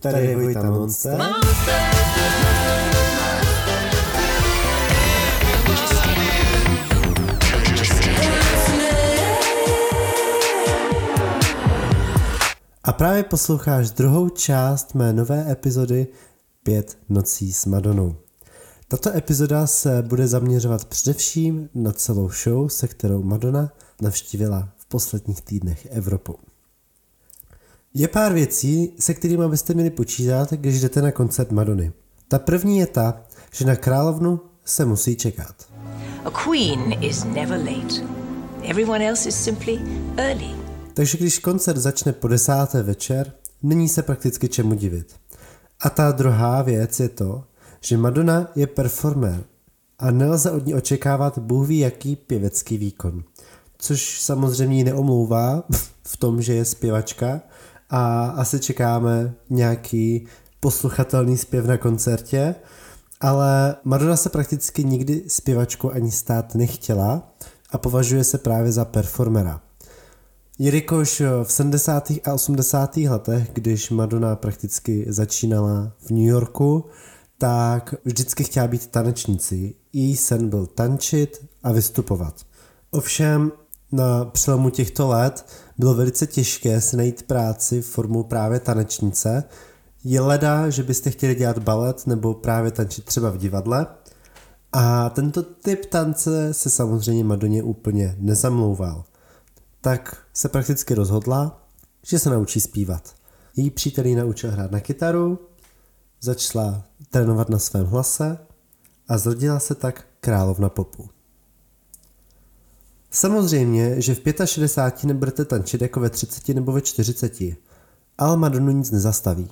tady je Vojta Monster. A právě posloucháš druhou část mé nové epizody Pět nocí s Madonou. Tato epizoda se bude zaměřovat především na celou show, se kterou Madonna navštívila v posledních týdnech Evropu. Je pár věcí, se kterými byste měli počítat, když jdete na koncert Madony. Ta první je ta, že na královnu se musí čekat. A queen is never late. Everyone else is simply early. Takže když koncert začne po desáté večer, není se prakticky čemu divit. A ta druhá věc je to, že Madonna je performer a nelze od ní očekávat bůh ví jaký pěvecký výkon. Což samozřejmě ji neomlouvá v tom, že je zpěvačka a asi čekáme nějaký posluchatelný zpěv na koncertě, ale Madonna se prakticky nikdy zpěvačkou ani stát nechtěla a považuje se právě za performera. Jelikož v 70. a 80. letech, když Madonna prakticky začínala v New Yorku, tak vždycky chtěla být tanečnicí. Její sen byl tančit a vystupovat. Ovšem na přelomu těchto let bylo velice těžké si najít práci formou právě tanečnice. Je leda, že byste chtěli dělat balet nebo právě tančit třeba v divadle. A tento typ tance se samozřejmě Madoně úplně nezamlouval. Tak se prakticky rozhodla, že se naučí zpívat. Její přítel ji naučil hrát na kytaru, začala trénovat na svém hlase a zrodila se tak královna popu. Samozřejmě, že v 65 nebudete tančit jako ve 30 nebo ve 40, ale Madonu nic nezastaví.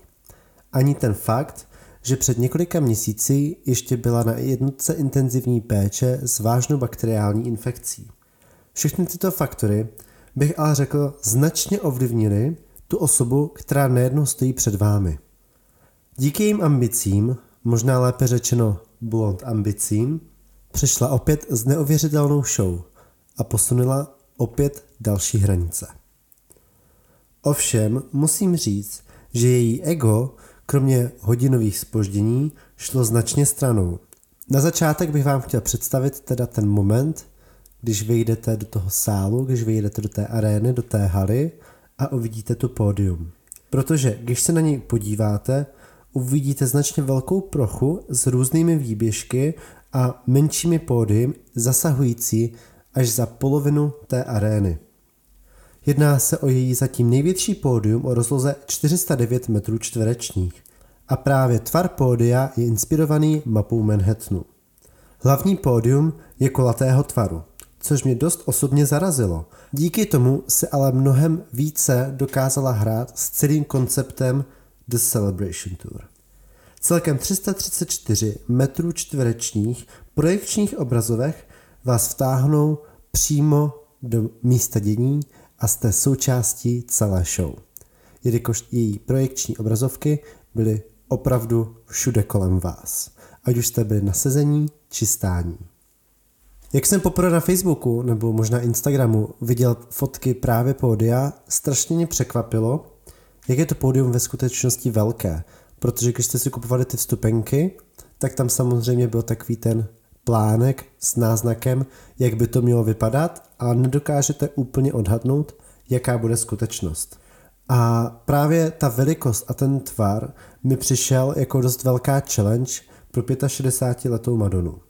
Ani ten fakt, že před několika měsíci ještě byla na jednotce intenzivní péče s vážnou bakteriální infekcí. Všechny tyto faktory bych ale řekl značně ovlivnily tu osobu, která nejednou stojí před vámi. Díky jejím ambicím, možná lépe řečeno blond ambicím, přešla opět s neuvěřitelnou show a posunula opět další hranice. Ovšem musím říct, že její ego, kromě hodinových spoždění, šlo značně stranou. Na začátek bych vám chtěl představit teda ten moment, když vyjdete do toho sálu, když vyjdete do té arény, do té haly a uvidíte tu pódium. Protože když se na něj podíváte, uvidíte značně velkou prochu s různými výběžky a menšími pódy zasahující až za polovinu té arény. Jedná se o její zatím největší pódium o rozloze 409 metrů čtverečních a právě tvar pódia je inspirovaný mapou Manhattanu. Hlavní pódium je kolatého tvaru, což mě dost osobně zarazilo. Díky tomu se ale mnohem více dokázala hrát s celým konceptem The Celebration Tour. Celkem 334 metrů čtverečních projekčních obrazovek vás vtáhnou přímo do místa dění a jste součástí celé show. Jelikož její projekční obrazovky byly opravdu všude kolem vás. Ať už jste byli na sezení či stání. Jak jsem poprvé na Facebooku nebo možná Instagramu viděl fotky právě pódia, strašně mě překvapilo, jak je to pódium ve skutečnosti velké, protože když jste si kupovali ty vstupenky, tak tam samozřejmě byl takový ten plánek s náznakem, jak by to mělo vypadat, ale nedokážete úplně odhadnout, jaká bude skutečnost. A právě ta velikost a ten tvar mi přišel jako dost velká challenge pro 65 letou Madonu.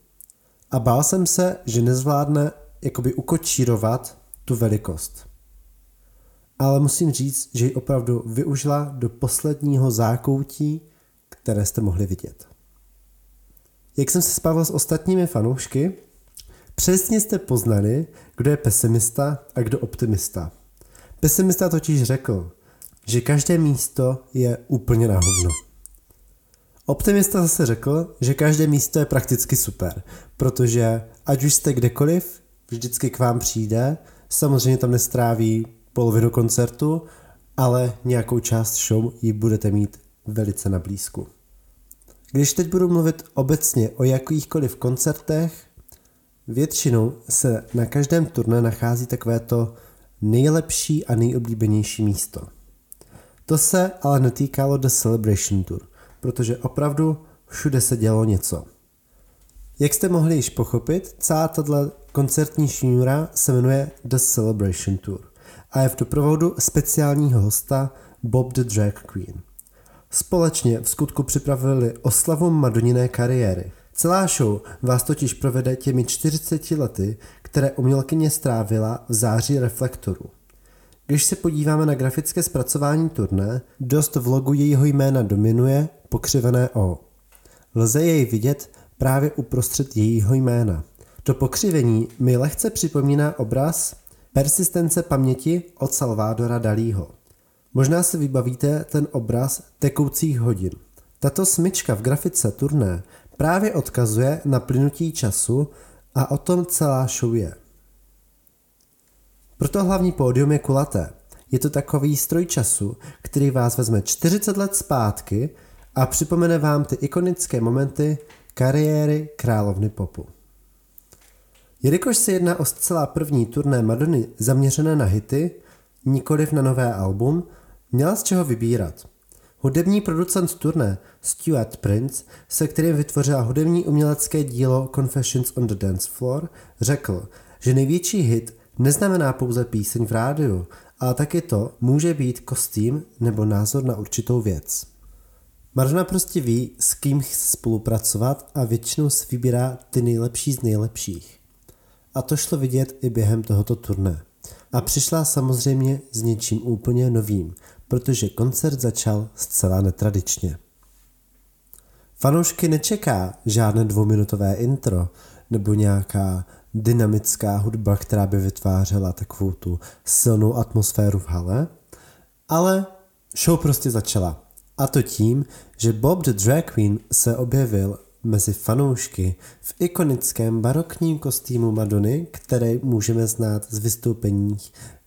A bál jsem se, že nezvládne jakoby ukočírovat tu velikost. Ale musím říct, že ji opravdu využila do posledního zákoutí, které jste mohli vidět. Jak jsem se spával s ostatními fanoušky, přesně jste poznali, kdo je pesimista a kdo optimista. Pesimista totiž řekl, že každé místo je úplně na hovno. Optimista zase řekl, že každé místo je prakticky super, protože ať už jste kdekoliv, vždycky k vám přijde, samozřejmě tam nestráví polovinu koncertu, ale nějakou část show ji budete mít velice na blízku. Když teď budu mluvit obecně o jakýchkoliv koncertech, většinou se na každém turné nachází takovéto nejlepší a nejoblíbenější místo. To se ale netýkalo The Celebration Tour, protože opravdu všude se dělo něco. Jak jste mohli již pochopit, celá tato koncertní šňůra se jmenuje The Celebration Tour a je v doprovodu speciálního hosta Bob the Drag Queen. Společně v skutku připravili oslavu Madoniné kariéry. Celá show vás totiž provede těmi 40 lety, které umělkyně strávila v září reflektoru. Když se podíváme na grafické zpracování turné, dost v logu jejího jména dominuje pokřivené O. Lze jej vidět právě uprostřed jejího jména. To pokřivení mi lehce připomíná obraz Persistence paměti od Salvadora Dalího. Možná si vybavíte ten obraz tekoucích hodin. Tato smyčka v grafice turné právě odkazuje na plynutí času a o tom celá show je. Proto hlavní pódium je kulaté. Je to takový stroj času, který vás vezme 40 let zpátky a připomene vám ty ikonické momenty kariéry královny popu. Jelikož se jedná o zcela první turné Madony zaměřené na hity, nikoliv na nové album, měla z čeho vybírat. Hudební producent turné Stuart Prince, se kterým vytvořila hudební umělecké dílo Confessions on the Dance Floor, řekl, že největší hit neznamená pouze píseň v rádiu, ale taky to může být kostým nebo názor na určitou věc. Madonna prostě ví, s kým chce spolupracovat a většinou si vybírá ty nejlepší z nejlepších. A to šlo vidět i během tohoto turné. A přišla samozřejmě s něčím úplně novým, protože koncert začal zcela netradičně. Fanoušky nečeká žádné dvouminutové intro nebo nějaká dynamická hudba, která by vytvářela takovou tu silnou atmosféru v hale, ale show prostě začala. A to tím, že Bob the Drag Queen se objevil mezi fanoušky v ikonickém barokním kostýmu Madony, který můžeme znát z vystoupení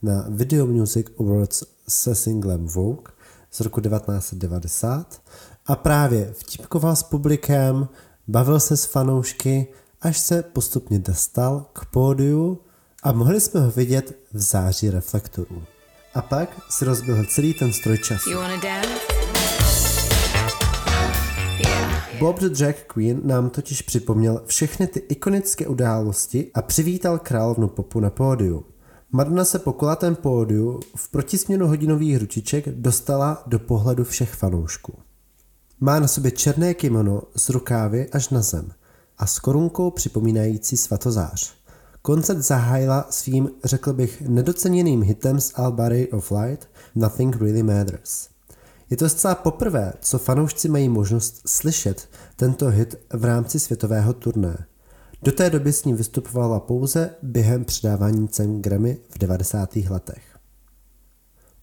na Video Music Awards se singlem Vogue z roku 1990 a právě vtipkoval s publikem, bavil se s fanoušky, až se postupně dostal k pódiu a mohli jsme ho vidět v září reflektorů. A pak si rozbil celý ten stroj času. Bob the Drag Queen nám totiž připomněl všechny ty ikonické události a přivítal královnu popu na pódiu. Madonna se po kulatém pódiu v protisměnu hodinových ručiček dostala do pohledu všech fanoušků. Má na sobě černé kimono z rukávy až na zem a s korunkou připomínající svatozář. Koncert zahájila svým, řekl bych, nedoceněným hitem z Albary of Light Nothing Really Matters. Je to zcela poprvé, co fanoušci mají možnost slyšet tento hit v rámci světového turné. Do té doby s ním vystupovala pouze během předávání cen Grammy v 90. letech.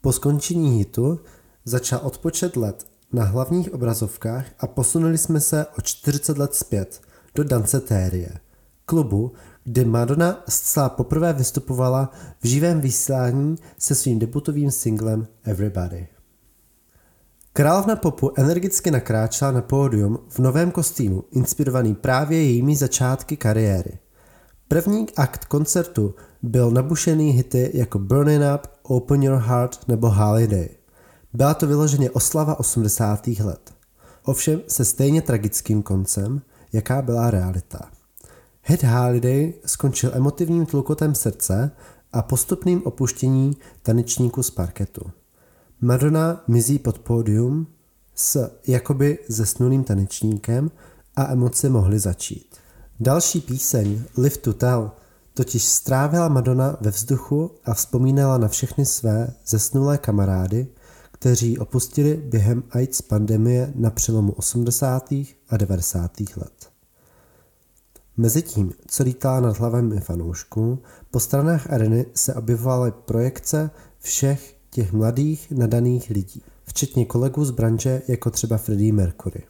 Po skončení hitu začal odpočet let na hlavních obrazovkách a posunuli jsme se o 40 let zpět do Dancetérie, klubu, kde Madonna zcela poprvé vystupovala v živém vysílání se svým debutovým singlem Everybody. Královna popu energicky nakráčela na pódium v novém kostýmu, inspirovaný právě jejími začátky kariéry. První akt koncertu byl nabušený hity jako Burning Up, Open Your Heart nebo Holiday. Byla to vyloženě oslava 80. let. Ovšem se stejně tragickým koncem, jaká byla realita. Hit Holiday skončil emotivním tlukotem srdce a postupným opuštění tanečníků z parketu. Madonna mizí pod pódium s jakoby zesnulým tanečníkem a emoce mohly začít. Další píseň Live to Tell totiž strávila Madonna ve vzduchu a vzpomínala na všechny své zesnulé kamarády, kteří opustili během AIDS pandemie na přelomu 80. a 90. let. Mezitím, co lítala nad hlavami fanoušků, po stranách areny se objevovaly projekce všech těch mladých, nadaných lidí, včetně kolegů z branže jako třeba Freddie Mercury.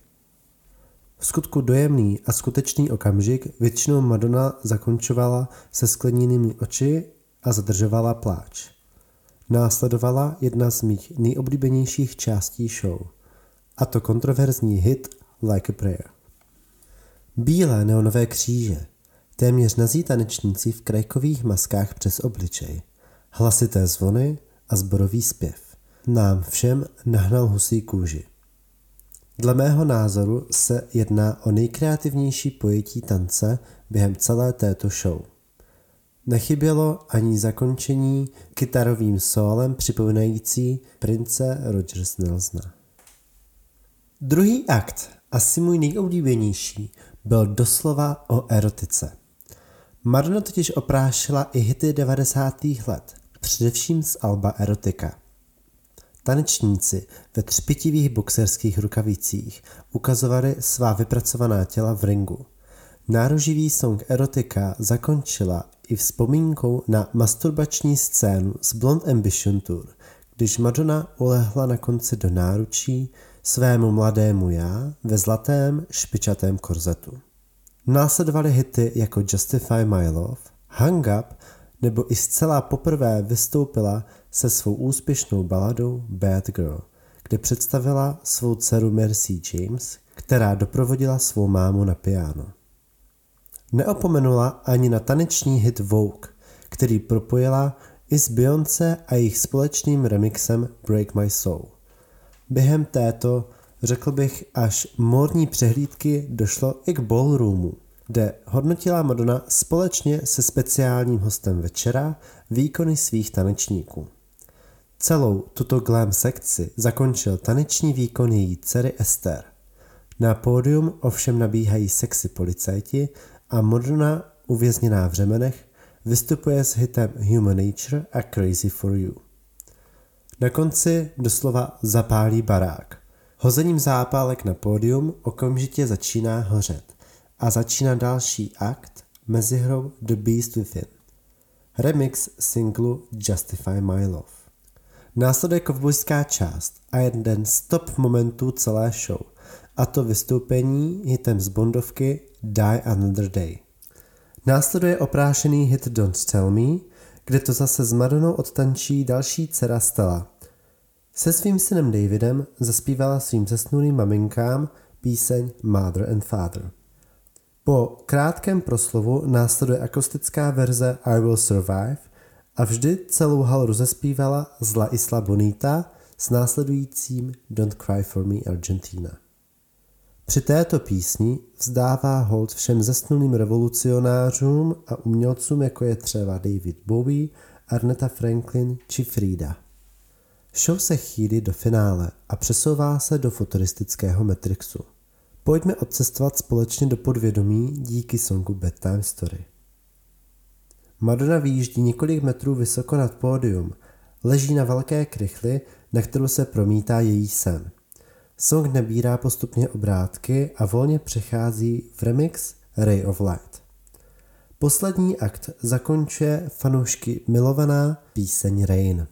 V skutku dojemný a skutečný okamžik většinou Madonna zakončovala se skleněnými oči a zadržovala pláč. Následovala jedna z mých nejoblíbenějších částí show, a to kontroverzní hit Like a Prayer. Bílé neonové kříže, téměř nazí tanečníci v krajkových maskách přes obličej, hlasité zvony a zborový zpěv. nám všem nahnal husí kůži. Dle mého názoru se jedná o nejkreativnější pojetí tance během celé této show. Nechybělo ani zakončení kytarovým sólem připomínající prince Rogers Nelsona. Druhý akt, asi můj nejoblíbenější, byl doslova o erotice. Madonna totiž oprášila i hity 90. let, především z Alba Erotika. Tanečníci ve třpitivých boxerských rukavicích ukazovali svá vypracovaná těla v ringu. Nároživý song Erotika zakončila i vzpomínkou na masturbační scénu z Blond Ambition Tour, když Madonna ulehla na konci do náručí svému mladému já ve zlatém špičatém korzetu. Následovaly hity jako Justify My Love, Hang Up nebo i zcela poprvé vystoupila se svou úspěšnou baladou Bad Girl, kde představila svou dceru Mercy James, která doprovodila svou mámu na piano. Neopomenula ani na taneční hit Vogue, který propojila i s Beyoncé a jejich společným remixem Break My Soul. Během této, řekl bych, až módní přehlídky došlo i k ballroomu, kde hodnotila Madonna společně se speciálním hostem večera výkony svých tanečníků. Celou tuto glam sekci zakončil taneční výkon její dcery Esther. Na pódium ovšem nabíhají sexy policajti a Madonna, uvězněná v řemenech, vystupuje s hitem Human Nature a Crazy for You. Na konci doslova zapálí barák. Hozením zápálek na pódium okamžitě začíná hořet a začíná další akt mezi hrou The Beast Within. Remix singlu Justify My Love. Následuje kovbojská část a jeden z top momentů celé show, a to vystoupení hitem z Bondovky Die Another Day. Následuje oprášený hit Don't Tell Me, kde to zase s Madonou odtančí další dcera Stella. Se svým synem Davidem zaspívala svým zesnulým maminkám píseň Mother and Father. Po krátkém proslovu následuje akustická verze I Will Survive a vždy celou halu rozespívala Zla Isla Bonita s následujícím Don't Cry For Me Argentina. Při této písni vzdává hold všem zesnulým revolucionářům a umělcům, jako je třeba David Bowie, Arneta Franklin či Frida. Show se chýlí do finále a přesouvá se do futuristického Matrixu. Pojďme odcestovat společně do podvědomí díky songu Bedtime Story. Madonna výjíždí několik metrů vysoko nad pódium, leží na velké krychli, na kterou se promítá její sen. Song nabírá postupně obrátky a volně přechází v remix Ray of Light. Poslední akt zakončuje fanoušky milovaná píseň Rain,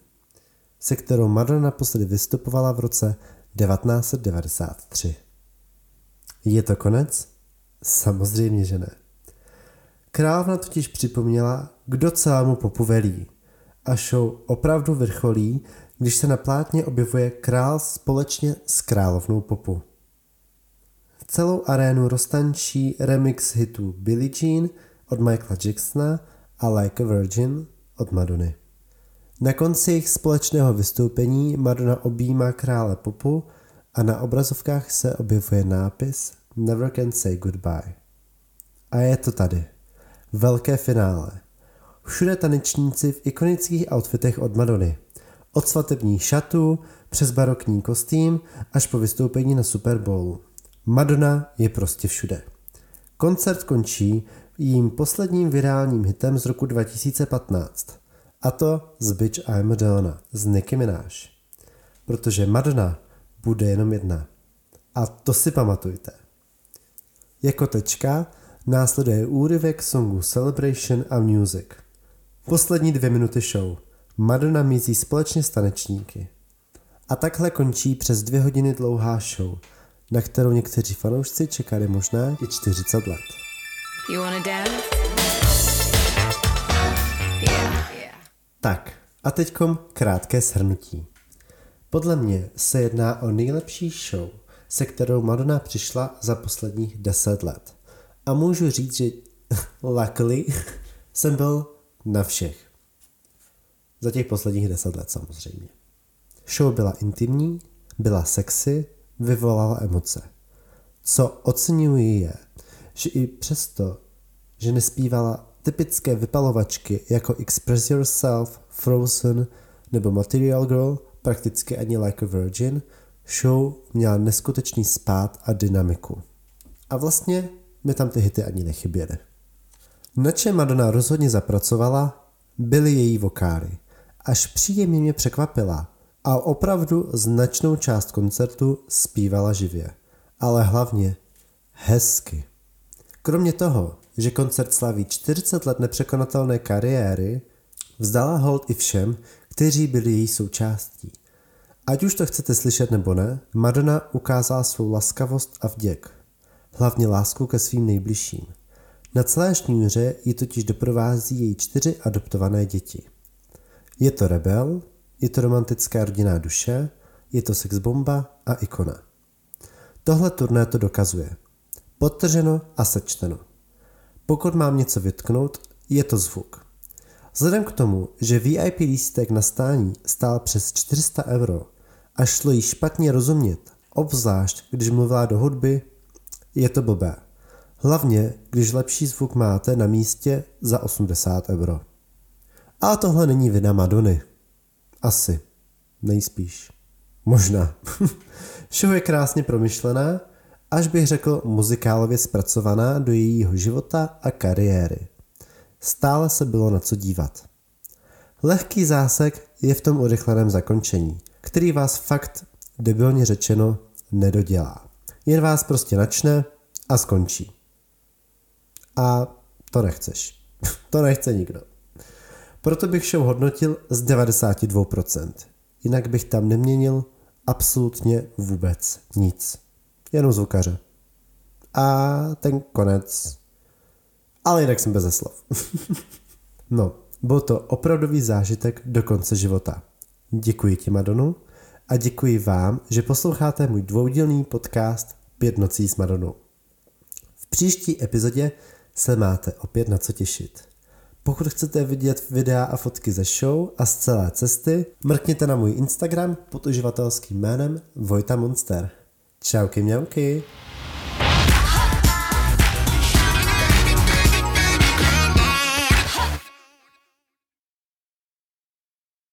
se kterou Madonna naposledy vystupovala v roce 1993. Je to konec? Samozřejmě, že ne. Královna totiž připomněla, kdo celému popu velí. A show opravdu vrcholí, když se na plátně objevuje král společně s královnou popu. Celou arénu roztančí remix hitů Billie Jean od Michaela Jacksona a Like a Virgin od Madony. Na konci jejich společného vystoupení Madonna objímá krále popu a na obrazovkách se objevuje nápis Never Can Say Goodbye. A je to tady. Velké finále. Všude tanečníci v ikonických outfitech od Madony. Od svatebních šatů, přes barokní kostým, až po vystoupení na Super Bowlu. Madonna je prostě všude. Koncert končí jím posledním virálním hitem z roku 2015. A to z Bitch I'm Madonna z Nicki Minaj. Protože Madonna bude jenom jedna. A to si pamatujte. Jako tečka následuje úryvek songu Celebration a Music. Poslední dvě minuty show. Madonna mizí společně s tanečníky. A takhle končí přes dvě hodiny dlouhá show, na kterou někteří fanoušci čekali možná i 40 let. You wanna dance? Yeah. Tak, a teďkom krátké shrnutí. Podle mě se jedná o nejlepší show, se kterou Madonna přišla za posledních 10 let. A můžu říct, že luckily jsem byl na všech. Za těch posledních 10 let samozřejmě. Show byla intimní, byla sexy, vyvolala emoce. Co oceňuji je, že i přesto, že nespívala typické vypalovačky jako Express Yourself, Frozen nebo Material Girl, prakticky ani Like a Virgin, show měla neskutečný spát a dynamiku. A vlastně mi tam ty hity ani nechyběly. Na čem Madonna rozhodně zapracovala, byly její vokály. Až příjemně mě překvapila a opravdu značnou část koncertu zpívala živě. Ale hlavně hezky. Kromě toho, že koncert slaví 40 let nepřekonatelné kariéry, vzdala hold i všem, kteří byli její součástí. Ať už to chcete slyšet nebo ne, Madonna ukázala svou laskavost a vděk. Hlavně lásku ke svým nejbližším. Na celé šňůře ji totiž doprovází její čtyři adoptované děti. Je to rebel, je to romantická rodinná duše, je to sexbomba a ikona. Tohle turné to dokazuje. Podtrženo a sečteno. Pokud mám něco vytknout, je to zvuk. Vzhledem k tomu, že VIP lístek na stání stál přes 400 euro a šlo jí špatně rozumět, obzvlášť když mluvila do hudby, je to blbé. Hlavně, když lepší zvuk máte na místě za 80 euro. Ale tohle není vina Madony. Asi. Nejspíš. Možná. Show je krásně promyšlená, až bych řekl muzikálově zpracovaná do jejího života a kariéry. Stále se bylo na co dívat. Lehký zásek je v tom urychleném zakončení, který vás fakt, debilně řečeno, nedodělá. Jen vás prostě načne a skončí. A to nechceš. to nechce nikdo. Proto bych show hodnotil z 92%. Jinak bych tam neměnil absolutně vůbec nic. Jenom zvukaře. A ten konec. Ale jinak jsem bez slov. no, byl to opravdový zážitek do konce života. Děkuji ti, Madonu, a děkuji vám, že posloucháte můj dvoudílný podcast Pět nocí s Madonou. V příští epizodě se máte opět na co těšit. Pokud chcete vidět videa a fotky ze show a z celé cesty, mrkněte na můj Instagram pod uživatelským jménem Vojta Monster. Čauky mňauky.